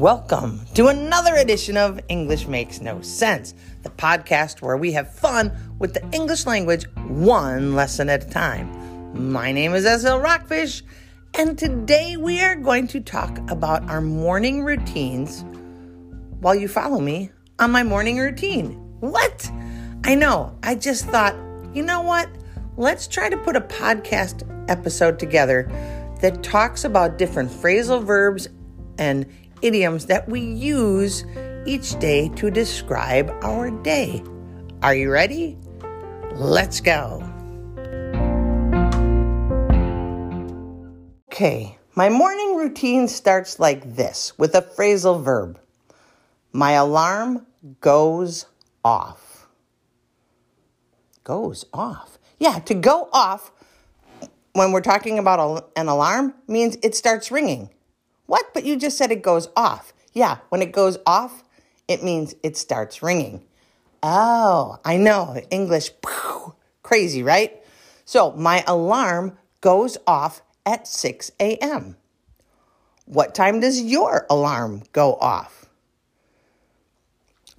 Welcome to another edition of English Makes No Sense, the podcast where we have fun with the English language one lesson at a time. My name is SL Rockfish, and today we are going to talk about our morning routines while you follow me on my morning routine. What? I know, I just thought, you know what? Let's try to put a podcast episode together that talks about different phrasal verbs and idioms that we use each day to describe our day. Are you ready? Let's go. Okay, my morning routine starts like this with a phrasal verb. My alarm goes off. Goes off. Yeah, to go off when we're talking about an alarm means it starts ringing. What? But you just said it goes off. Yeah, when it goes off, it means it starts ringing. Oh, I know. English, crazy, right? So my alarm goes off at 6 a.m. What time does your alarm go off?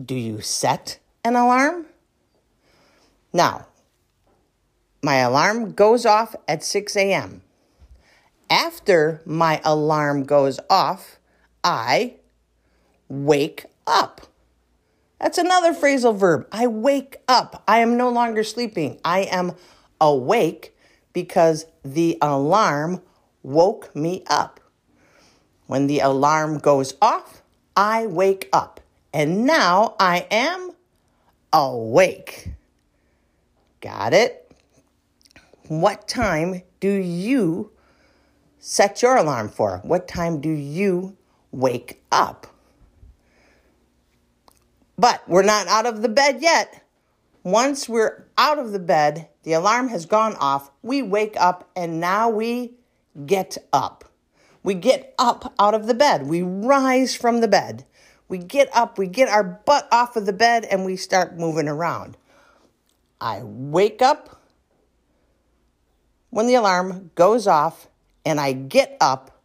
Do you set an alarm? Now, my alarm goes off at 6 a.m. After my alarm goes off, I wake up. That's another phrasal verb. I wake up. I am no longer sleeping. I am awake because the alarm woke me up. When the alarm goes off, I wake up. And now I am awake. Got it? What time do you set your alarm for? What time do you wake up? But we're not out of the bed yet. Once we're out of the bed, the alarm has gone off, we wake up and now we get up. We get up out of the bed. We rise from the bed. We get up, we get our butt off of the bed, and we start moving around. I wake up when the alarm goes off and I get up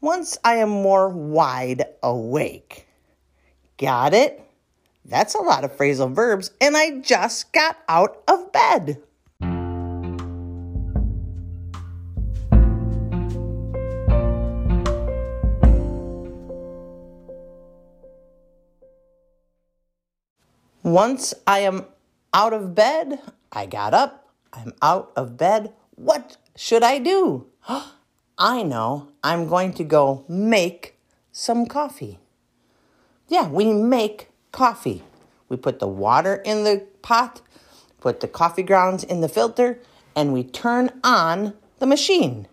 once I am more wide awake. Got it? That's a lot of phrasal verbs, and I just got out of bed. Once I am out of bed, I got up, I'm out of bed. What should I do? I know I'm going to go make some coffee. Yeah, we make coffee. We put the water in the pot, put the coffee grounds in the filter, and we turn on the machine.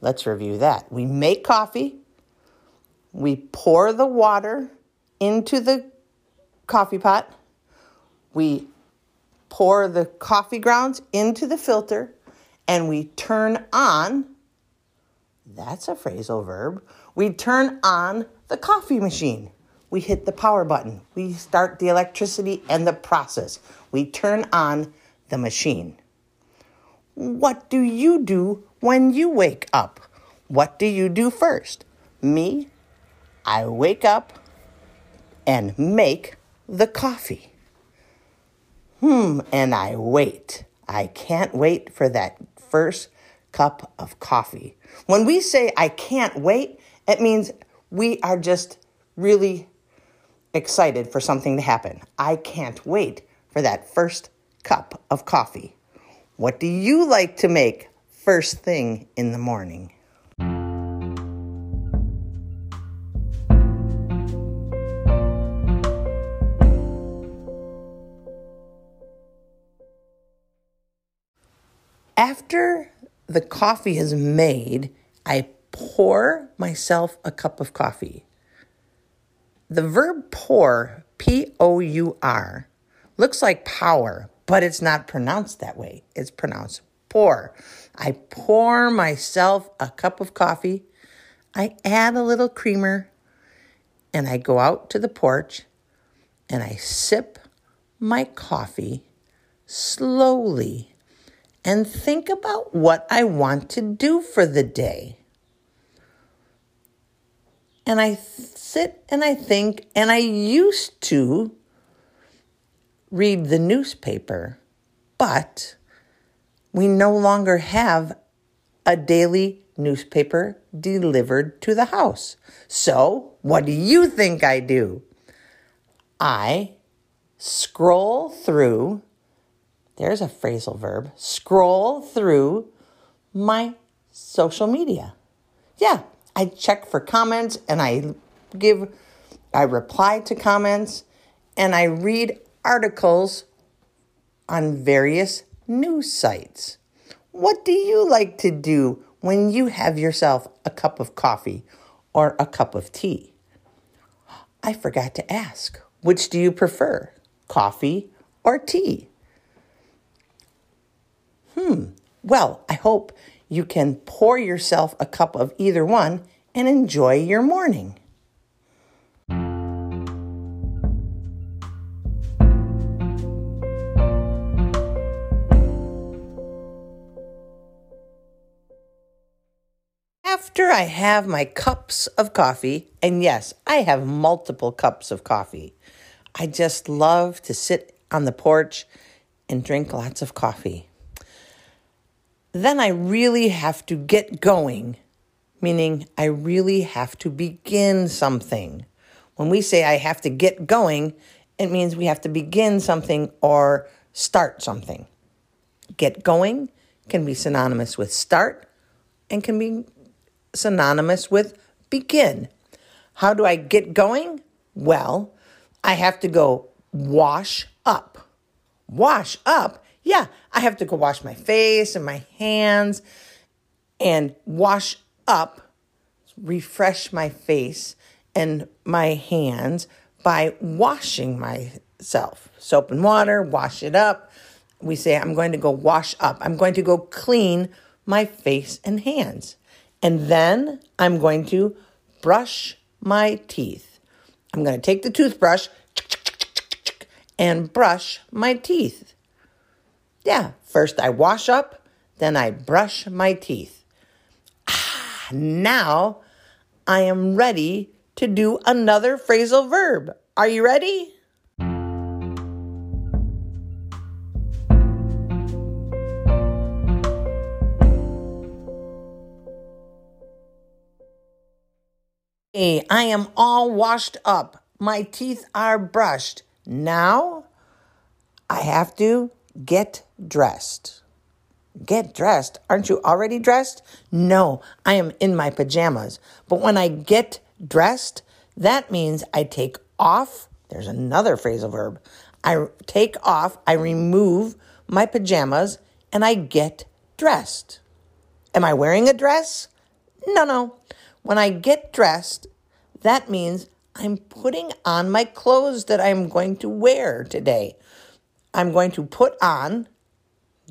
Let's review that. We make coffee, we pour the water into the coffee pot, we pour the coffee grounds into the filter, and we turn on that's a phrasal verb. We turn on the coffee machine. We hit the power button. We start the electricity and the process. We turn on the machine. What do you do when you wake up? What do you do first? Me, I wake up and make the coffee. Hmm, and I wait. I can't wait for that first cup of coffee. When we say, I can't wait, it means we are just really excited for something to happen. I can't wait for that first cup of coffee. What do you like to make first thing in the morning? After the coffee is made, I pour myself a cup of coffee. The verb pour, P O U R, looks like power, but it's not pronounced that way. It's pronounced pour. I pour myself a cup of coffee. I add a little creamer and I go out to the porch and I sip my coffee slowly and think about what I want to do for the day. and I sit and I think, and I used to read the newspaper, but we no longer have a daily newspaper delivered to the house. So, what do you think I do? I scroll through, there's a phrasal verb, scroll through my social media. Yeah, I check for comments and I give, I reply to comments and I read articles on various news sites. What do you like to do when you have yourself a cup of coffee or a cup of tea? I forgot to ask, which do you prefer, coffee or tea? Hmm, well, I hope you can pour yourself a cup of either one and enjoy your morning. After I have my cups of coffee, and yes, I have multiple cups of coffee, I just love to sit on the porch and drink lots of coffee. Then I really have to get going, meaning I really have to begin something. When we say I have to get going, it means we have to begin something or start something. Get going can be synonymous with start and can be synonymous with begin. How do I get going? Well, I have to go wash up. Wash up? Yeah, I have to go wash my face and my hands and wash up, refresh my face and my hands by washing myself. Soap and water, wash it up. We say, I'm going to go wash up. I'm going to go clean my face and hands. And then I'm going to brush my teeth. I'm going to take the toothbrush and brush my teeth. Yeah, first I wash up, then I brush my teeth. Ah, now I am ready to do another phrasal verb. Are you ready? Hey, I am all washed up. My teeth are brushed. Now I have to get dressed. Get dressed? Aren't you already dressed? No, I am in my pajamas. But when I get dressed, that means I take off. There's another phrasal verb. I take off, I remove my pajamas, and I get dressed. Am I wearing a dress? No, no. When I get dressed, that means I'm putting on my clothes that I'm going to wear today. I'm going to put on,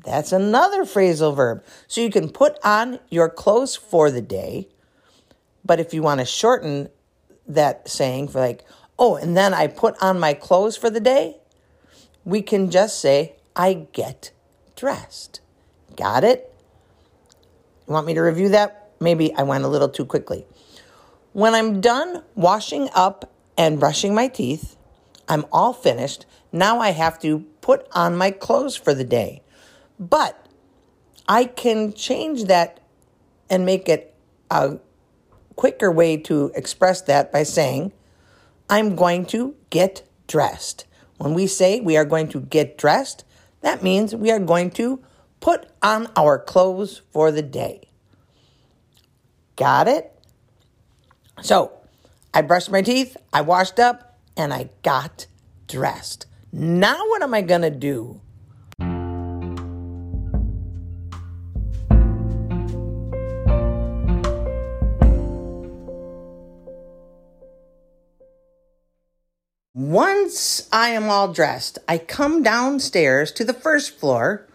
that's another phrasal verb. So you can put on your clothes for the day. But if you want to shorten that saying for like, oh, and then I put on my clothes for the day, we can just say, I get dressed. Got it? You want me to review that? maybe I went a little too quickly. When I'm done washing up and brushing my teeth, I'm all finished. Now I have to put on my clothes for the day. But I can change that and make it a quicker way to express that by saying, I'm going to get dressed. When we say we are going to get dressed, that means we are going to put on our clothes for the day. Got it? So I brushed my teeth, I washed up, and I got dressed. Now, what am I going to do? Once I am all dressed, I come downstairs to the first floor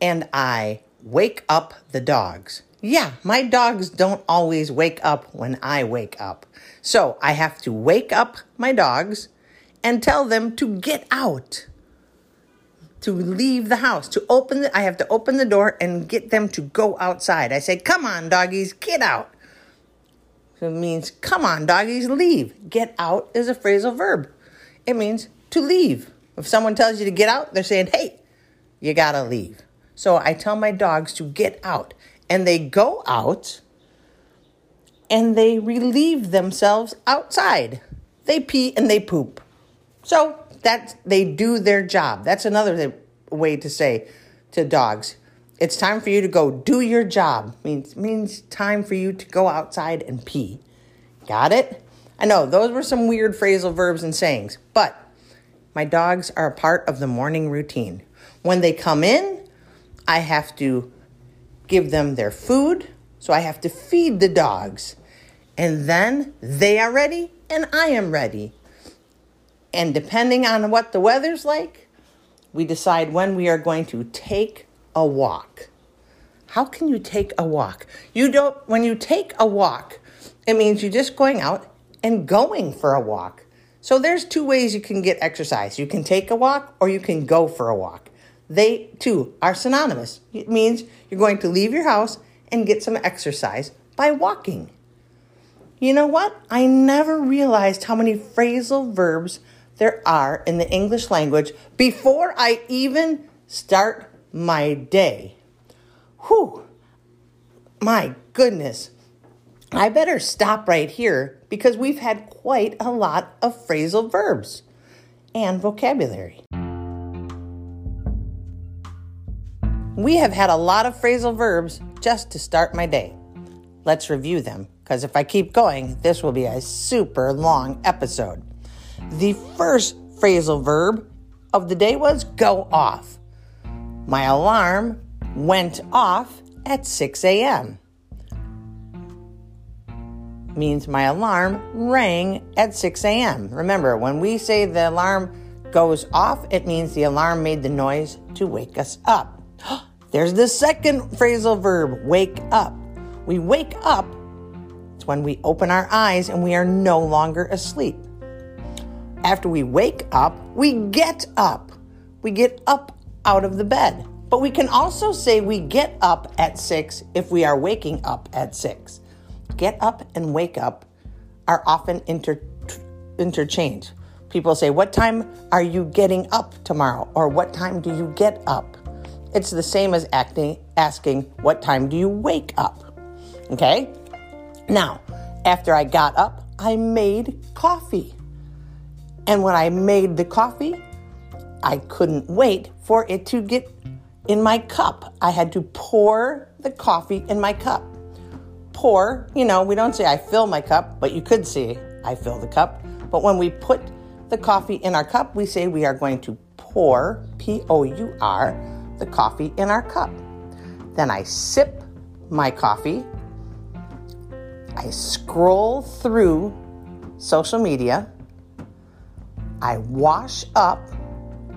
and I wake up the dogs. Yeah, my dogs don't always wake up when I wake up. So I have to wake up my dogs and tell them to get out, to leave the house, to open the, I have to open the door and get them to go outside. I say, come on, doggies, get out. So it means, come on, doggies, leave. Get out is a phrasal verb. It means to leave. If someone tells you to get out, they're saying, hey, you gotta leave. So I tell my dogs to get out, and they go out and they relieve themselves outside. They pee and they poop. So that they do their job. That's another way to say to dogs, it's time for you to go do your job. Means means time for you to go outside and pee. Got it? I know those were some weird phrasal verbs and sayings, but my dogs are a part of the morning routine. When they come in, I have to give them their food, so I have to feed the dogs. And then they are ready and I am ready. And depending on what the weather's like, we decide when we are going to take a walk. How can you take a walk? You don't when you take a walk, it means you're just going out and going for a walk. So there's two ways you can get exercise. You can take a walk or you can go for a walk. They too are synonymous. It means you're going to leave your house and get some exercise by walking. You know what? I never realized how many phrasal verbs there are in the English language before I even start my day. Whew. My goodness. I better stop right here because we've had quite a lot of phrasal verbs and vocabulary. We have had a lot of phrasal verbs just to start my day. Let's review them because if I keep going, this will be a super long episode. The first phrasal verb of the day was go off. My alarm went off at 6 a.m. Means my alarm rang at 6 a.m. Remember, when we say the alarm goes off, it means the alarm made the noise to wake us up. There's the second phrasal verb, wake up. We wake up it's when we open our eyes and we are no longer asleep. After we wake up, we get up. We get up out of the bed. But we can also say we get up at six if we are waking up at six. Get up and wake up are often inter- interchanged. People say, What time are you getting up tomorrow? Or what time do you get up? It's the same as acting, asking, What time do you wake up? Okay? Now, after I got up, I made coffee. And when I made the coffee, I couldn't wait for it to get in my cup. I had to pour the coffee in my cup. Pour, you know, we don't say I fill my cup, but you could say I fill the cup. But when we put the coffee in our cup, we say we are going to pour, P O U R, the coffee in our cup. Then I sip my coffee I scroll through social media, I wash up,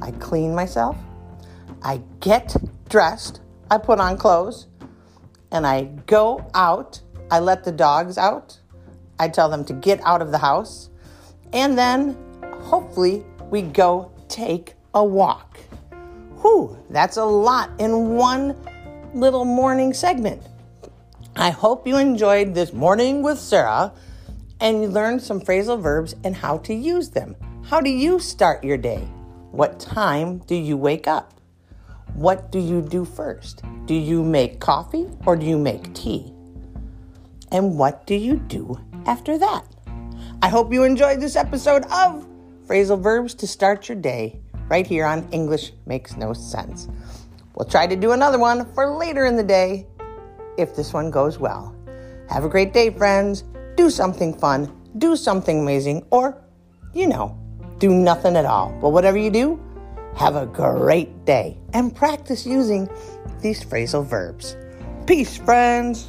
I clean myself, I get dressed, I put on clothes, and I go out. I let the dogs out. I tell them to get out of the house. And then hopefully we go take a walk. Whew, that's a lot in one little morning segment. I hope you enjoyed this morning with Sarah and you learned some phrasal verbs and how to use them. How do you start your day? What time do you wake up? What do you do first? Do you make coffee or do you make tea? And what do you do after that? I hope you enjoyed this episode of Phrasal Verbs to Start Your Day right here on English Makes No Sense. We'll try to do another one for later in the day if this one goes well. Have a great day, friends. Do something fun, do something amazing, or, you know, do nothing at all. But whatever you do, have a great day and practice using these phrasal verbs. Peace, friends.